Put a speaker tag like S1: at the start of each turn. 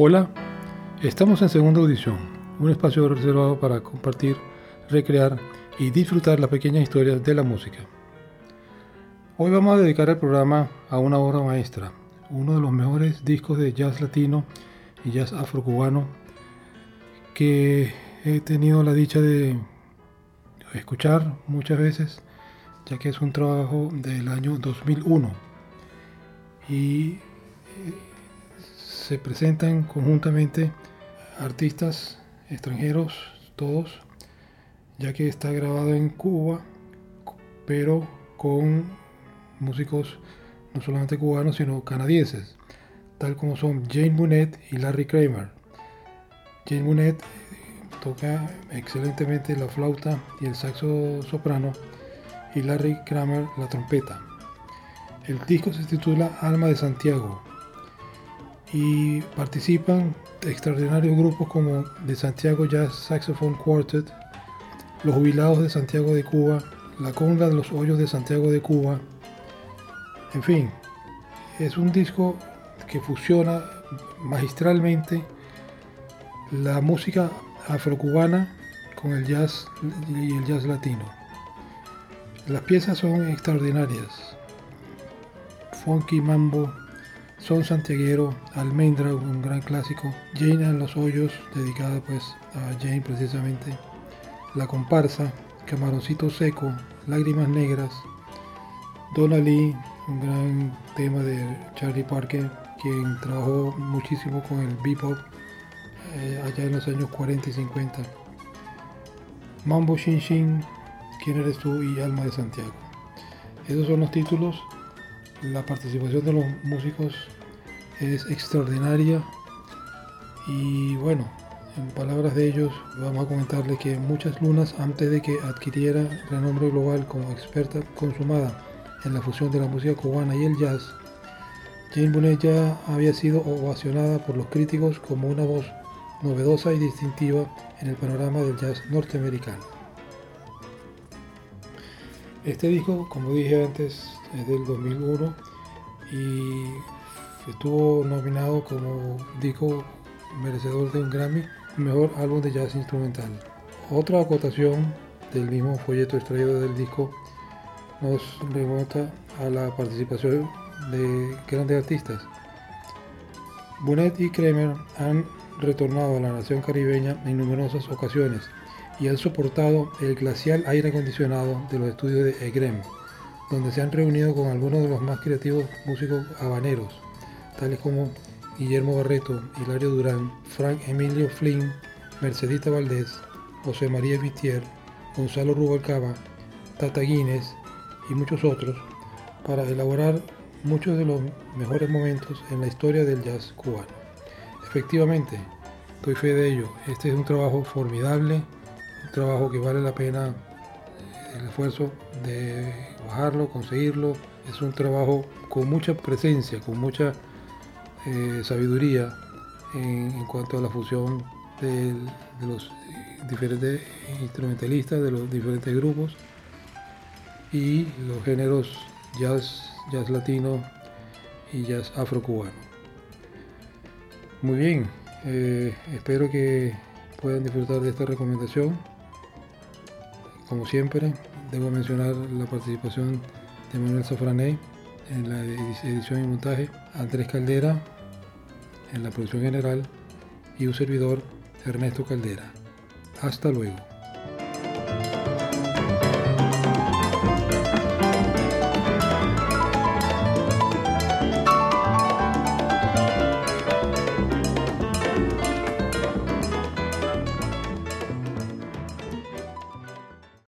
S1: Hola, estamos en segunda audición, un espacio reservado para compartir, recrear y disfrutar las pequeñas historias de la música. Hoy vamos a dedicar el programa a una obra maestra, uno de los mejores discos de jazz latino y jazz afrocubano que he tenido la dicha de escuchar muchas veces, ya que es un trabajo del año 2001 y se presentan conjuntamente artistas extranjeros, todos, ya que está grabado en Cuba, pero con músicos no solamente cubanos, sino canadienses, tal como son Jane Bunnett y Larry Kramer. Jane Bunnett toca excelentemente la flauta y el saxo soprano y Larry Kramer la trompeta. El disco se titula Alma de Santiago y participan extraordinarios grupos como The Santiago Jazz Saxophone Quartet, Los Jubilados de Santiago de Cuba, La Conga de los Hoyos de Santiago de Cuba. En fin, es un disco que fusiona magistralmente la música afrocubana con el jazz y el jazz latino. Las piezas son extraordinarias. Funky Mambo, son Santiaguero, Almendra, un gran clásico, Jane en los hoyos, dedicada pues a Jane precisamente, La comparsa, Camaroncito seco, Lágrimas negras, Donna Lee, un gran tema de Charlie Parker, quien trabajó muchísimo con el bebop eh, allá en los años 40 y 50. Mambo Shin Shin, ¿Quién eres tú? y Alma de Santiago. Esos son los títulos la participación de los músicos es extraordinaria y bueno, en palabras de ellos vamos a comentarle que muchas lunas antes de que adquiriera renombre global como experta consumada en la fusión de la música cubana y el jazz, Jane Bonet ya había sido ovacionada por los críticos como una voz novedosa y distintiva en el panorama del jazz norteamericano. Este disco, como dije antes, es del 2001 y estuvo nominado como disco merecedor de un Grammy, mejor álbum de jazz instrumental. Otra acotación del mismo folleto extraído del disco nos remonta a la participación de grandes artistas. Bunet y Kremer han retornado a la nación caribeña en numerosas ocasiones y han soportado el glacial aire acondicionado de los estudios de EGREM donde se han reunido con algunos de los más creativos músicos habaneros, tales como Guillermo Barreto, Hilario Durán, Frank Emilio Flynn, Mercedita Valdés, José María Vitier, Gonzalo Rubalcaba, Tata Guinness y muchos otros, para elaborar muchos de los mejores momentos en la historia del jazz cubano. Efectivamente, doy fe de ello, este es un trabajo formidable, trabajo que vale la pena el esfuerzo de bajarlo, conseguirlo. Es un trabajo con mucha presencia, con mucha eh, sabiduría en, cuanto a la fusión de, los diferentes instrumentalistas, de los diferentes grupos y los géneros jazz, jazz latino y jazz afrocubano. Muy bien, eh, espero que puedan disfrutar de esta recomendación. Como siempre, debo mencionar la participación de Manuel Safrané en la edición y montaje, Andrés Caldera en la producción general y un servidor, Ernesto Caldera. Hasta luego.